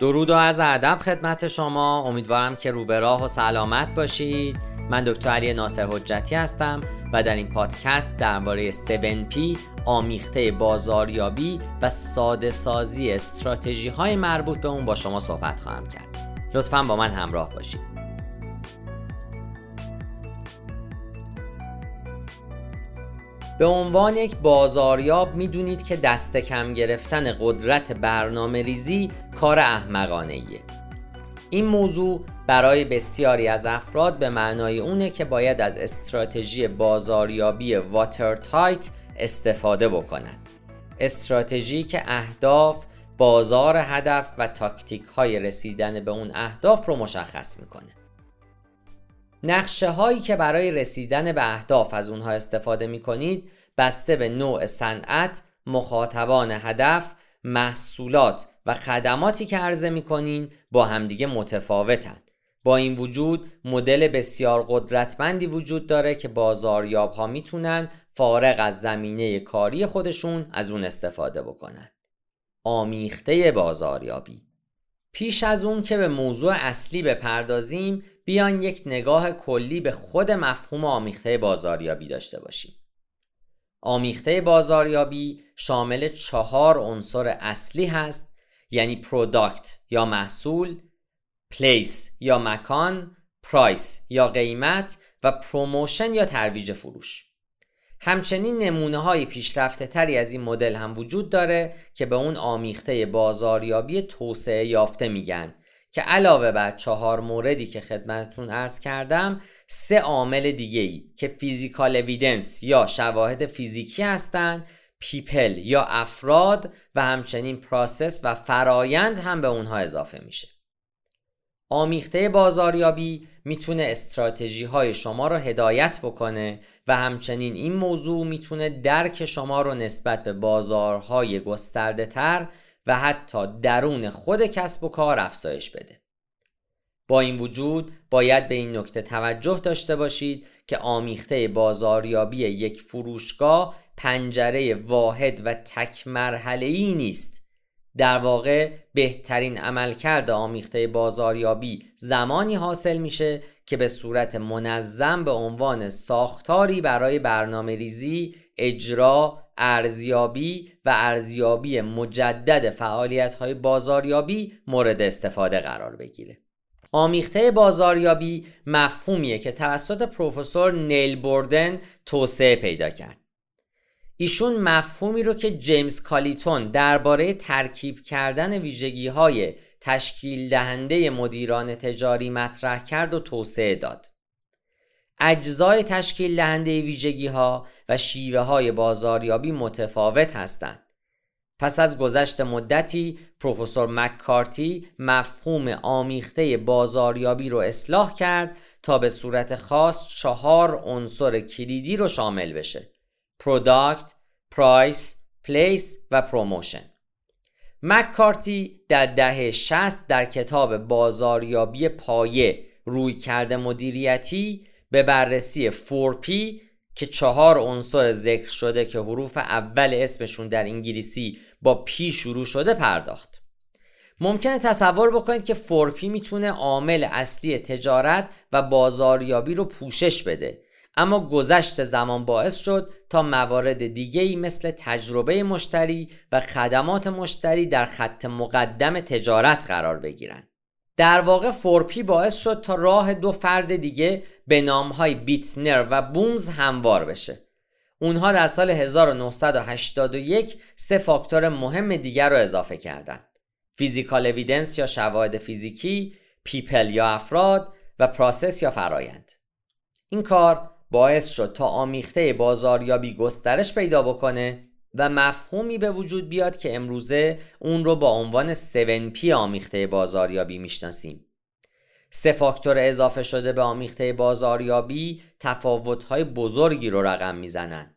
درود و از ادب خدمت شما. امیدوارم که رو به راه و سلامت باشید. من دکتر علی ناصر حجتی هستم و در این پادکست درباره 7P آمیخته بازاریابی و ساده سازی استراتژی های مربوط به اون با شما صحبت خواهم کرد. لطفا با من همراه باشید. به عنوان یک بازاریاب می‌دونید که دست کم گرفتن قدرت برنامه ریزی کار احمقانه ایه. این موضوع برای بسیاری از افراد به معنای اونه که باید از استراتژی بازاریابی واتر تایت استفاده بکنند. استراتژی که اهداف، بازار هدف و تاکتیک های رسیدن به اون اهداف رو مشخص می‌کنه. نقشه هایی که برای رسیدن به اهداف از اونها استفاده می کنید بسته به نوع صنعت، مخاطبان هدف، محصولات و خدماتی که عرضه می کنین با همدیگه متفاوتن. با این وجود مدل بسیار قدرتمندی وجود داره که بازاریاب ها می‌تونن فارغ از زمینه کاری خودشون از اون استفاده بکنن. آمیخته بازاریابی پیش از اون که به موضوع اصلی بپردازیم بیان یک نگاه کلی به خود مفهوم آمیخته بازاریابی داشته باشیم. آمیخته بازاریابی شامل چهار عنصر اصلی هست یعنی product یا محصول، place یا مکان، price یا قیمت و promotion یا ترویج فروش. همچنین نمونه های پیشرفته تری از این مدل هم وجود داره که به اون آمیخته بازاریابی توسعه یافته میگن. که علاوه بر چهار موردی که خدمتتون عرض کردم سه عامل دیگه ای که physical evidence یا شواهد فیزیکی هستند people یا افراد و همچنین process و فرایند هم به اونها اضافه میشه. آمیخته بازاریابی می‌تونه استراتژی های شما رو هدایت بکنه و همچنین این موضوع می‌تونه درک شما رو نسبت به بازارهای گسترده تر و حتی درون خود کسب و کار افزایش بده. با این وجود باید به این نکته توجه داشته باشید که آمیخته بازاریابی یک فروشگاه پنجره واحد و تک مرحله ای نیست. در واقع بهترین عملکرد آمیخته بازاریابی زمانی حاصل میشه که به صورت منظم به عنوان ساختاری برای برنامه ریزی، اجرا، ارزیابی و ارزیابی مجدد فعالیت های بازاریابی مورد استفاده قرار بگیره. آمیخته بازاریابی مفهومیه که توسط پروفسور نیل بوردن توسعه پیدا کرد. ایشون مفهومی رو که جیمز کالیتون درباره ترکیب کردن ویژگی های تشکیل دهنده مدیران تجاری مطرح کرد و توسعه داد. اجزای تشکیل دهنده ویژگی ها و شیوه های بازاریابی متفاوت هستند. پس از گذشت مدتی پروفسور مککارتی مفهوم آمیخته بازاریابی رو اصلاح کرد تا به صورت خاص چهار عنصر کلیدی رو شامل بشه. product، price، place و promotion. مککارتی در دهه 60 در کتاب بازاریابی پایه رویکرد مدیریتی به بررسی 4P که چهار عنصر ذکر شده که حروف اول اسمشون در انگلیسی با P شروع شده پرداخت ممکنه تصور بکنید که 4P می‌تونه عامل اصلی تجارت و بازاریابی رو پوشش بده اما گذشت زمان باعث شد تا موارد دیگه ای مثل تجربه مشتری و خدمات مشتری در خط مقدم تجارت قرار بگیرند. در واقع فورپی باعث شد تا راه دو فرد دیگه به نامهای بیتنر و بومز هموار بشه. اونها در سال 1981 سه فاکتور مهم دیگر رو اضافه کردند. physical evidence یا شواهد فیزیکی، people یا افراد و process یا فرایند. این کار باعث شد تا آمیخته بازاریابی گسترش پیدا بکنه و مفهومی به وجود بیاد که امروزه اون رو با عنوان 7P آمیخته بازاریابی می‌شناسیم. سه فاکتور اضافه شده به آمیخته بازاریابی تفاوت‌های بزرگی رو رقم می‌زنند.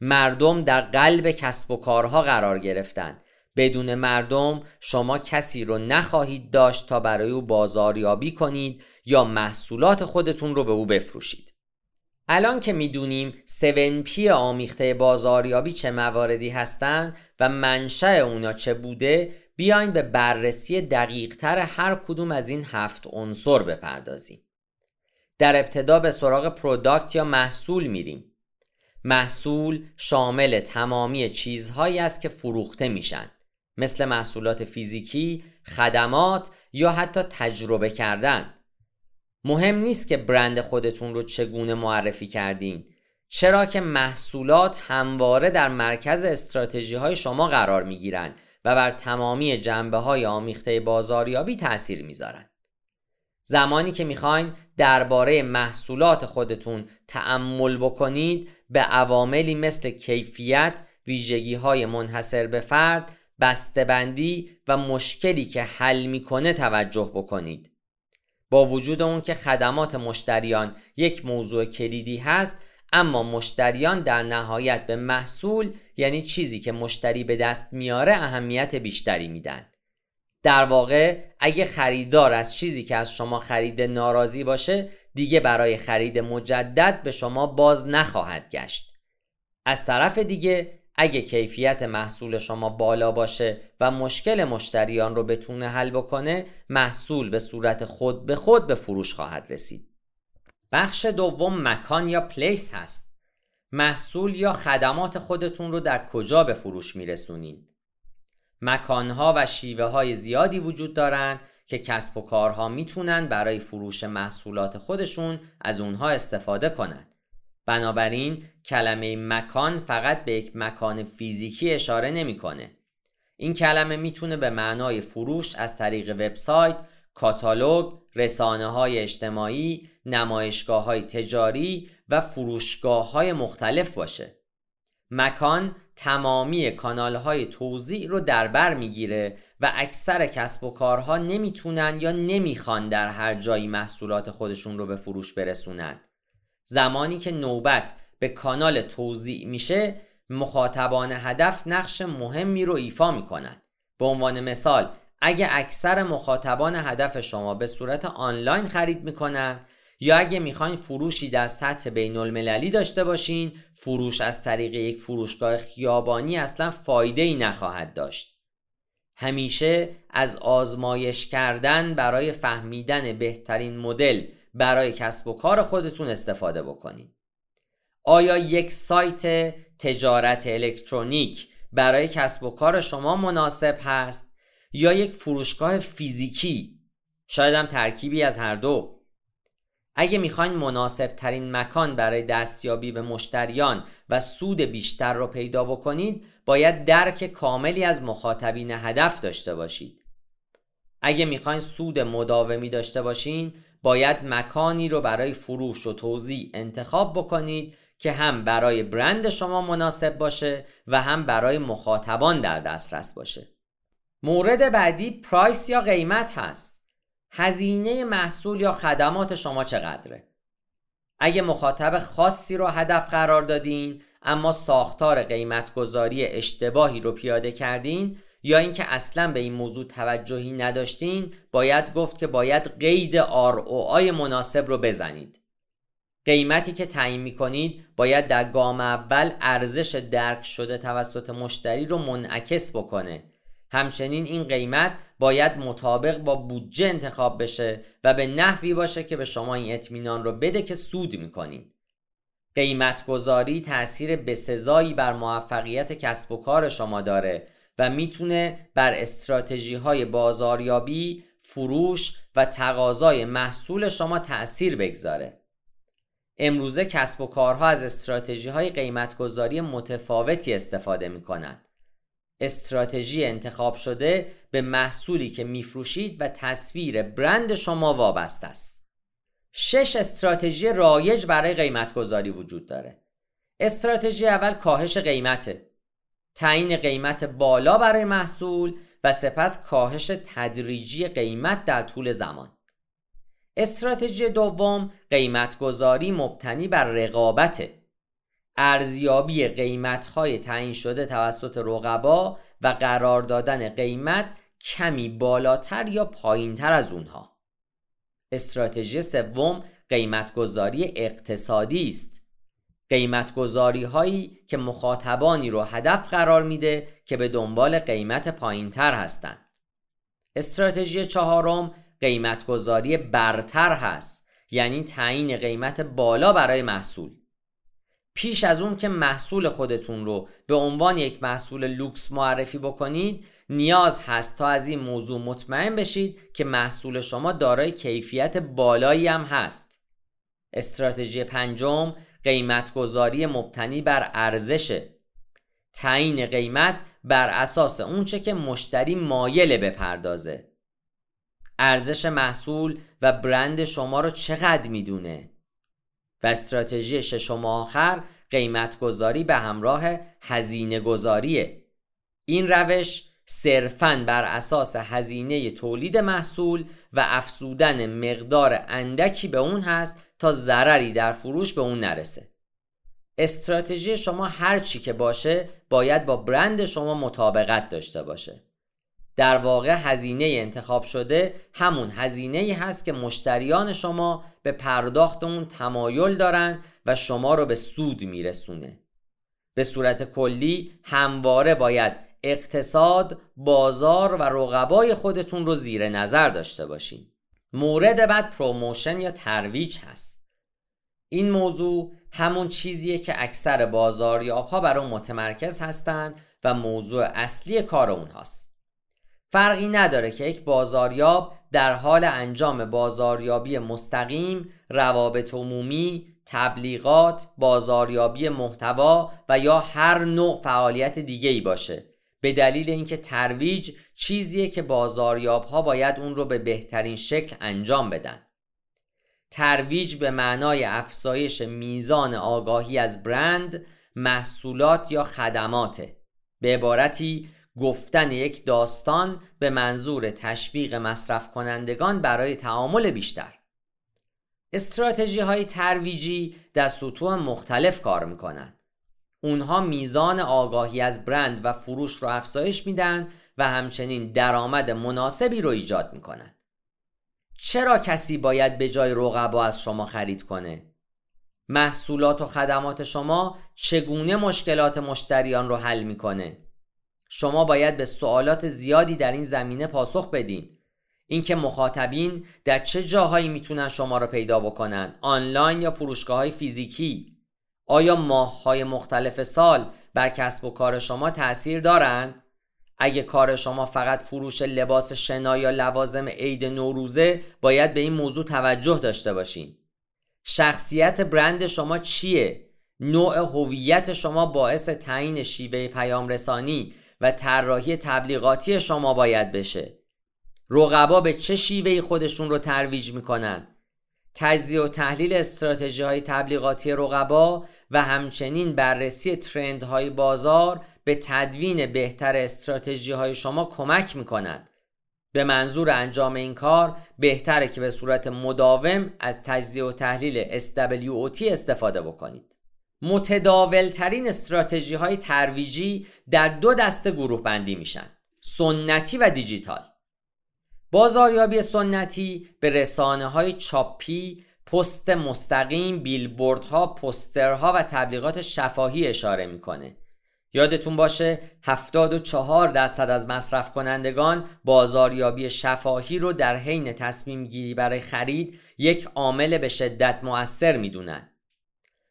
مردم در قلب کسب و کارها قرار گرفتند. بدون مردم شما کسی رو نخواهید داشت تا برای او بازاریابی کنید یا محصولات خودتون رو به او بفروشید. الان که می‌دونیم 7P آمیخته بازاریابی چه مواردی هستند و منشأ اونا چه بوده بیاین به بررسی دقیقتر هر کدوم از این هفت عنصر بپردازیم. در ابتدا به سراغ پروداکت یا محصول میریم. محصول شامل تمامی چیزهایی است که فروخته میشن. مثل محصولات فیزیکی، خدمات یا حتی تجربه کردن. مهم نیست که برند خودتون رو چگونه معرفی کردین چرا که محصولات همواره در مرکز استراتژی های شما قرار می گیرن و بر تمامی جنبه های آمیخته بازاریابی تأثیر می‌ذارن. زمانی که می‌خواین درباره محصولات خودتون تأمل بکنید به عواملی مثل کیفیت، ویژگی های منحصر به فرد، بسته‌بندی و مشکلی که حل می‌کنه توجه بکنید. با وجود اون که خدمات مشتریان یک موضوع کلیدی هست اما مشتریان در نهایت به محصول یعنی چیزی که مشتری به دست میاره اهمیت بیشتری میدن. در واقع اگه خریدار از چیزی که از شما خریده ناراضی باشه دیگه برای خرید مجدد به شما باز نخواهد گشت. از طرف دیگه اگه کیفیت محصول شما بالا باشه و مشکل مشتریان رو بتونه حل بکنه محصول به صورت خود به خود به فروش خواهد رسید. بخش دوم مکان یا پلیس هست. محصول یا خدمات خودتون رو در کجا به فروش میرسونید مکانها و شیوه های زیادی وجود دارند که کسب و کارها می‌تونن برای فروش محصولات خودشون از اونها استفاده کنند. بنابراین کلمه مکان فقط به یک مکان فیزیکی اشاره نمی‌کنه. این کلمه می‌تونه به معنای فروش از طریق وبسایت، کاتالوگ، رسانه های اجتماعی، نمایشگاه های تجاری و فروشگاه های مختلف باشه. مکان تمامی کانال های توضیح رو در بر می‌گیره و اکثر کسب و کارها نمی‌تونن یا نمی‌خوان در هر جایی محصولات خودشون رو به فروش برسونن. زمانی که نوبت به کانال توضیح میشه مخاطبان هدف نقش مهمی رو ایفا می‌کنن. به عنوان مثال اگه اکثر مخاطبان هدف شما به صورت آنلاین خرید می‌کنن یا اگه می‌خواین فروشی در سطح بین المللی داشته باشین فروش از طریق یک فروشگاه خیابانی اصلا فایده ای نخواهد داشت همیشه از آزمایش کردن برای فهمیدن بهترین مدل برای کسب و کار خودتون استفاده بکنید. آیا یک سایت تجارت الکترونیک برای کسب و کار شما مناسب هست یا یک فروشگاه فیزیکی؟ شاید هم ترکیبی از هر دو. اگه می‌خواین مناسب ترین مکان برای دستیابی به مشتریان و سود بیشتر رو پیدا بکنید باید درک کاملی از مخاطبین هدف داشته باشید. اگه می‌خواین سود مداومی داشته باشین باید مکانی رو برای فروش و توضیح انتخاب بکنید که هم برای برند شما مناسب باشه و هم برای مخاطبان در دسترس باشه. مورد بعدی پرایس یا قیمت هست. هزینه محصول یا خدمات شما چقدره؟ اگه مخاطب خاصی رو هدف قرار دادین اما ساختار قیمتگذاری اشتباهی رو پیاده کردین یا اینکه اصلا به این موضوع توجهی نداشتین باید گفت که باید قید ROI مناسب رو بزنید قیمتی که تعیین می کنید باید در گام اول ارزش درک شده توسط مشتری رو منعکس بکنه همچنین این قیمت باید مطابق با بودجه انتخاب بشه و به نحوی باشه که به شما این اطمینان رو بده که سود می‌کنید. قیمت گذاری تأثیر بسزایی بر موفقیت کسب و کار شما داره و می‌تونه بر استراتژی های بازاریابی، فروش و تقاضای محصول شما تأثیر بگذاره. امروزه کسب و کارها از استراتژی های قیمتگذاری متفاوتی استفاده می استراتژی انتخاب شده به محصولی که میفروشید و تصویر برند شما وابسته است. شش استراتژی رایج برای قیمت گذاری وجود داره. استراتژی اول کاهش قیمته. تعیین قیمت بالا برای محصول و سپس کاهش تدریجی قیمت در طول زمان. استراتژی دوم قیمتگذاری مبتنی بر رقابته ارزیابی قیمتهای تعیین شده توسط رقبا و قرار دادن قیمت کمی بالاتر یا پایینتر از اونها. استراتژی سوم قیمتگذاری اقتصادی است. قیمتگذاری هایی که مخاطبانی رو هدف قرار میده که به دنبال قیمت پایینتر هستند. استراتژی چهارم قیمتگذاری برتر هست یعنی تعیین قیمت بالا برای محصول. پیش از اون که محصول خودتون رو به عنوان یک محصول لوکس معرفی بکنید نیاز هست تا از این موضوع مطمئن بشید که محصول شما دارای کیفیت بالایی هم هست. استراتژی پنجم قیمتگذاری مبتنی بر ارزش تعیین قیمت بر اساس اونچه که مشتری مایل بپردازه ارزش محصول و برند شما رو چقدر می‌دونه؟ و استراتژی ششم آخر قیمت گذاری به همراه هزینه گذاریه این روش صرفاً بر اساس هزینه تولید محصول و افزودن مقدار اندکی به اون هست تا ضرری در فروش به اون نرسه. استراتژی شما هر چی که باشه باید با برند شما مطابقت داشته باشه. در واقع هزینه انتخاب شده همون هزینه هست که مشتریان شما به پرداخت اون تمایل دارن و شما رو به سود میرسونه. به صورت کلی همواره باید اقتصاد، بازار و رقبای خودتون رو زیر نظر داشته باشین. مورد بعد promotion یا ترویج هست. این موضوع همون چیزیه که اکثر بازاریاب ها بر اون متمرکز هستند و موضوع اصلی کار اونهاست. فرقی نداره که یک بازاریاب در حال انجام بازاریابی مستقیم، روابط عمومی، تبلیغات، بازاریابی محتوا و یا هر نوع فعالیت دیگه ای باشه. به دلیل اینکه ترویج چیزیه که بازاریاب ها باید اون رو به بهترین شکل انجام بدن. ترویج به معنای افزایش میزان آگاهی از برند، محصولات یا خدماته. به عبارتی گفتن یک داستان به منظور تشویق مصرف کنندگان برای تعامل بیشتر. استراتژی های ترویجی در سطوح مختلف کار می‌کنند اونها میزان آگاهی از برند و فروش رو افزایش میدن و همچنین درآمد مناسبی رو ایجاد می‌کنن چرا کسی باید به جای رقبا از شما خرید کنه؟ محصولات و خدمات شما چگونه مشکلات مشتریان رو حل می‌کنه؟ شما باید به سوالات زیادی در این زمینه پاسخ بدین اینکه مخاطبین در چه جاهایی می‌تونن شما رو پیدا بکنن آنلاین یا فروشگاه های فیزیکی آیا ماه های مختلف سال بر کسب و کار شما تاثیر دارند اگه کار شما فقط فروش لباس شنا یا لوازم عید نوروزه باید به این موضوع توجه داشته باشین. شخصیت برند شما چیه؟ نوع هویت شما باعث تعیین شیوه پیام رسانی و طراحی تبلیغاتی شما باید بشه. رقبا به چه شیوهی خودشون رو ترویج می‌کنن؟ تجزیه و تحلیل استراتژی های تبلیغاتی رقبا و همچنین بررسی ترند های بازار به تدوین بهتر استراتژی های شما کمک می‌کنند به منظور انجام این کار بهتره که به صورت مداوم از تجزیه و تحلیل SWOT استفاده بکنید. متداول ترین استراتژی های ترویجی در دو دسته گروه بندی میشن سنتی و دیجیتال. بازاریابی سنتی به رسانه های چاپی پست مستقیم بیلبوردها پسترها و تبلیغات شفاهی اشاره می‌کنه. یادتون باشه 74 درصد از مصرف کنندگان بازاریابی شفاهی رو در حین تصمیم گیری برای خرید یک عامل به شدت مؤثر می‌دونن.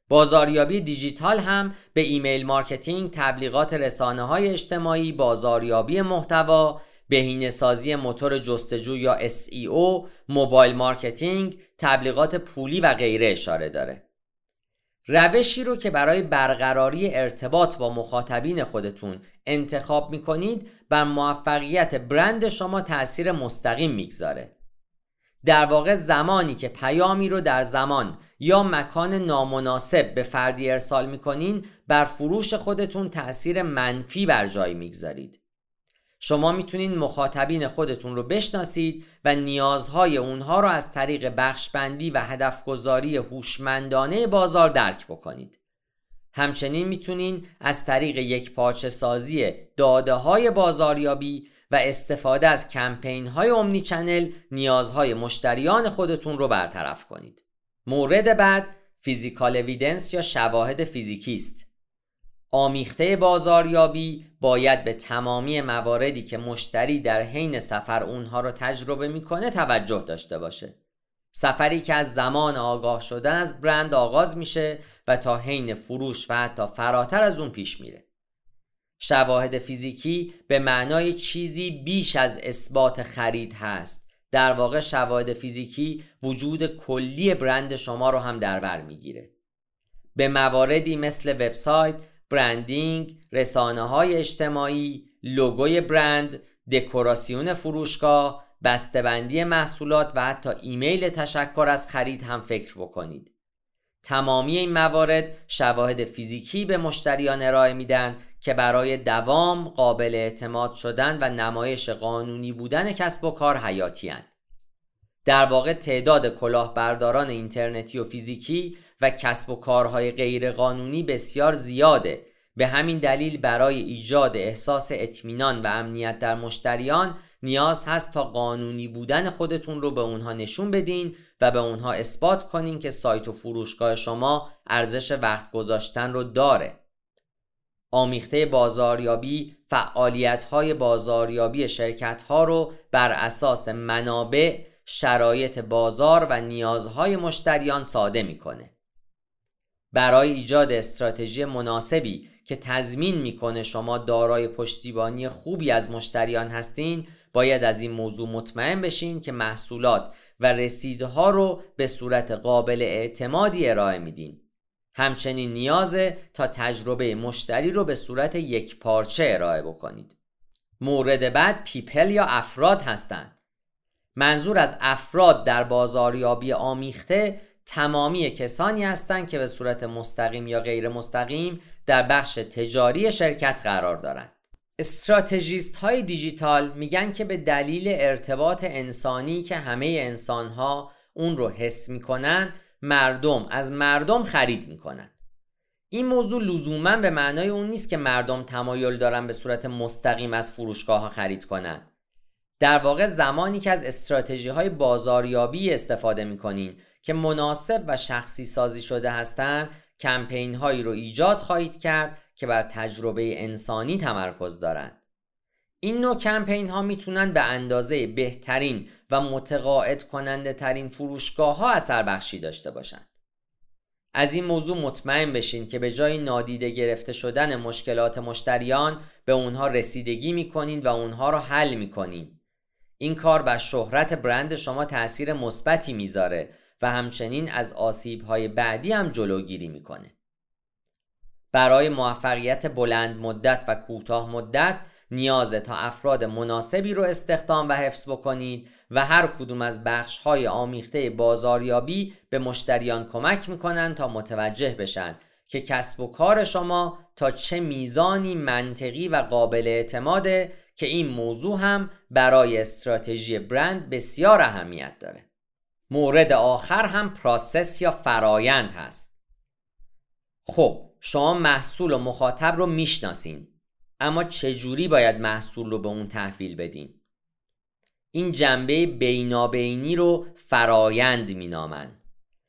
بازاریابی دیجیتال هم به email marketing، تبلیغات رسانه های اجتماعی، بازاریابی محتوا، بهینه سازی موتور جستجو یا SEO، mobile marketing، تبلیغات پولی و غیره اشاره داره. روشی رو که برای برقراری ارتباط با مخاطبین خودتون انتخاب می‌کنید بر موفقیت برند شما تاثیر مستقیم می‌گذاره. در واقع زمانی که پیامی رو در زمان یا مکان نامناسب به فردی ارسال می‌کنین بر فروش خودتون تاثیر منفی بر جای می‌گذارید شما می‌تونید مخاطبین خودتون رو بشناسید و نیازهای اونها رو از طریق بخشبندی و هدفگذاری هوشمندانه بازار درک بکنید همچنین می‌تونین از طریق یک پاچه سازی داده های بازاریابی و استفاده از کمپین های امنی چنل نیازهای مشتریان خودتون رو برطرف کنید. مورد بعد فیزیکال اویدنس یا شواهد فیزیکی است. آمیخته بازاریابی باید به تمامی مواردی که مشتری در حین سفر اونها رو تجربه می‌کنه توجه داشته باشه. سفری که از زمان آگاه شدن از برند آغاز میشه و تا حین فروش و حتی فراتر از اون پیش میره. شواهد فیزیکی به معنای چیزی بیش از اثبات خرید هست. در واقع شواهد فیزیکی وجود کلی برند شما رو هم در بر می‌گیره. به مواردی مثل وبسایت، برندینگ، رسانه های اجتماعی، لوگوی برند، دکوراسیون فروشگاه، بسته‌بندی محصولات و حتی ایمیل تشکر از خرید هم فکر بکنید. تمامی این موارد شواهد فیزیکی به مشتریان ارائه میدن که برای دوام قابل اعتماد شدن و نمایش قانونی بودن کسب و کار حیاتی در واقع تعداد کلاهبرداران اینترنتی و فیزیکی و کسب و کارهای غیرقانونی بسیار زیاده. به همین دلیل برای ایجاد احساس اطمینان و امنیت در مشتریان نیاز هست تا قانونی بودن خودتون رو به اونها نشون بدین و به اونها اثبات کنین که سایت و فروشگاه شما ارزش وقت گذاشتن رو داره. آمیخته بازاریابی فعالیت های بازاریابی شرکت ها رو بر اساس منابع شرایط بازار و نیازهای مشتریان ساده می‌کنه. برای ایجاد استراتژی مناسبی که تضمین می‌کنه شما دارای پشتیبانی خوبی از مشتریان هستین باید از این موضوع مطمئن بشین که محصولات و رسیدها رو به صورت قابل اعتمادی ارائه میدین. همچنین نیازه تا تجربه مشتری رو به صورت یک پارچه ارائه بکنید. مورد بعد پیپل یا افراد هستند. منظور از افراد در بازاریابی آمیخته تمامی کسانی هستند که به صورت مستقیم یا غیر مستقیم در بخش تجاری شرکت قرار دارند. استراتژیست های دیجیتال میگن که به دلیل ارتباط انسانی که همه انسان ها اون رو حس می‌کنن مردم از مردم خرید می‌کنن این موضوع لزوما به معنای اون نیست که مردم تمایل دارن به صورت مستقیم از فروشگاه ها خرید کنند. در واقع زمانی که از استراتژی های بازاریابی استفاده می‌کنین که مناسب و شخصی سازی شده هستند کمپین هایی رو ایجاد خواهید کرد که بر تجربه انسانی تمرکز دارند. این نوع کمپین ها می‌تونن به اندازه بهترین و متقاعد کننده ترین فروشگاه ها اثر بخشی داشته باشند. از این موضوع مطمئن بشین که به جای نادیده گرفته شدن مشکلات مشتریان به اونها رسیدگی می‌کنین و اونها رو حل می‌کنین. این کار بر شهرت برند شما تاثیر مثبتی می‌ذاره و همچنین از آسیب های بعدی هم جلوگیری می‌کنه. برای موفقیت بلند مدت و کوتاه مدت نیازه تا افراد مناسبی رو استخدام و حفظ بکنید و هر کدوم از بخش های آمیخته بازاریابی به مشتریان کمک می‌کنن تا متوجه بشن که کسب و کار شما تا چه میزانی منطقی و قابل اعتماده که این موضوع هم برای استراتژی برند بسیار اهمیت داره. مورد آخر هم پراسس یا فرایند هست. خب شما محصول و مخاطب رو می‌شناسین اما چجوری باید محصول رو به اون تحویل بدین؟ این جنبه بینابینی رو فرایند مینامن.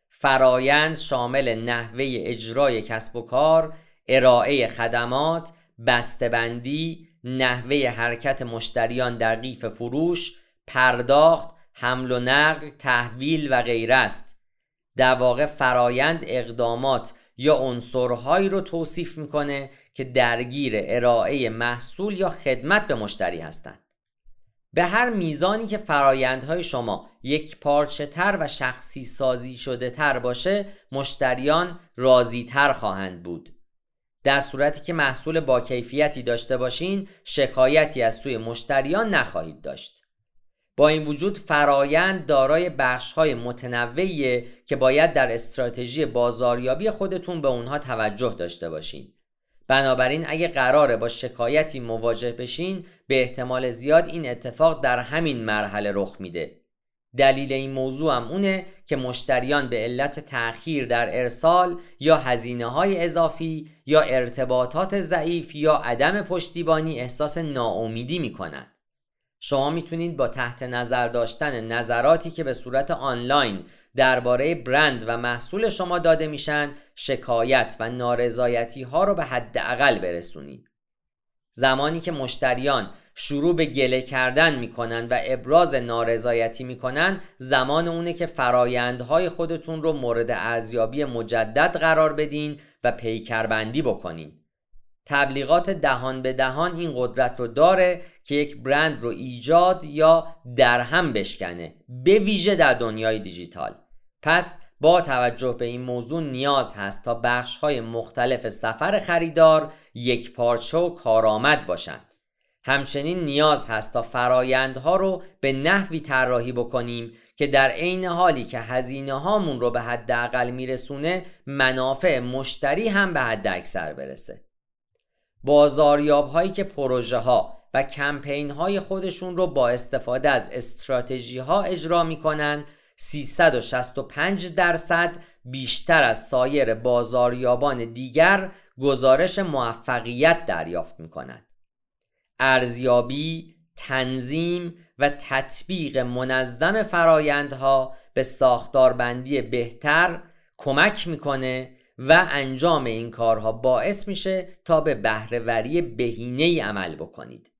فرایند شامل نحوه اجرای کسب و کار ارائه خدمات بسته‌بندی نحوه حرکت مشتریان در قیف فروش پرداخت حمل و نقل تحویل و غیره است. در واقع فرایند اقدامات یا عنصرهایی رو توصیف می‌کنه که درگیر ارائه محصول یا خدمت به مشتری هستند. به هر میزانی که فرایندهای شما یک پارچه تر و شخصی سازی شده تر باشه مشتریان راضی تر خواهند بود. در صورتی که محصول با کیفیتی داشته باشین شکایتی از سوی مشتریان نخواهید داشت. با این وجود فرایند دارای بخش های متنوعیه که باید در استراتژی بازاریابی خودتون به اونها توجه داشته باشین. بنابراین اگه قراره با شکایتی مواجه بشین به احتمال زیاد این اتفاق در همین مرحله رخ میده. دلیل این موضوع هم اونه که مشتریان به علت تأخیر در ارسال یا هزینه های اضافی یا ارتباطات ضعیف یا عدم پشتیبانی احساس ناامیدی می‌کنن شما می‌تونید با تحت نظر داشتن نظراتی که به صورت آنلاین درباره برند و محصول شما داده میشن شکایت و نارضایتی ها رو به حداقل برسونید. زمانی که مشتریان شروع به گله کردن می‌کنن و ابراز نارضایتی می‌کنن زمان اونه که فرایندهای خودتون رو مورد ارزیابی مجدد قرار بدین و پیکربندی بکنین. تبلیغات دهان به دهان این قدرت رو داره که یک برند رو ایجاد یا درهم بشکنه به ویژه در دنیای دیجیتال. پس با توجه به این موضوع نیاز هست تا بخش های مختلف سفر خریدار یک پارچه و کارآمد باشند همچنین نیاز هست تا فرایندها رو به نحوی طراحی بکنیم که در عین حالی که هزینه هامون رو به حداقل میرسونه منافع مشتری هم به حد اکثر برسه بازاریاب هایی که پروژه ها و کمپین های خودشون رو با استفاده از استراتژی ها اجرا می‌کنن 365 درصد بیشتر از سایر بازاریابان دیگر گزارش موفقیت دریافت می‌کنند. ارزیابی، تنظیم و تطبیق منظم فرایندها به ساختاربندی بهتر کمک می‌کنه و انجام این کارها باعث میشه تا به بهرهوری بهینه ای عمل بکنید.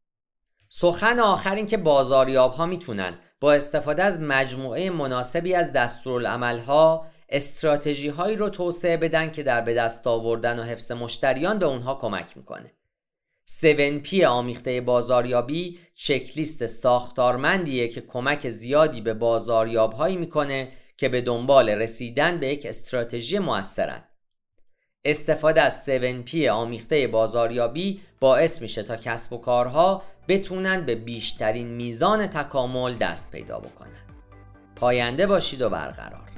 سخن آخر این که بازاریاب ها می‌تونن با استفاده از مجموعه مناسبی از دستورالعملها استراتژی هایی رو توسعه بدن که در به دست آوردن و حفظ مشتریان به اونها کمک می‌کنه. 7P آمیخته بازاریابی چکلیست ساختارمندیه که کمک زیادی به بازاریاب هایی می‌کنه که به دنبال رسیدن به یک استراتژی موثرند. استفاده از 7P آمیخته بازاریابی باعث میشه تا کسب و کارها بتونن به بیشترین میزان تکامل دست پیدا بکنن. پاینده باشید و برقرار.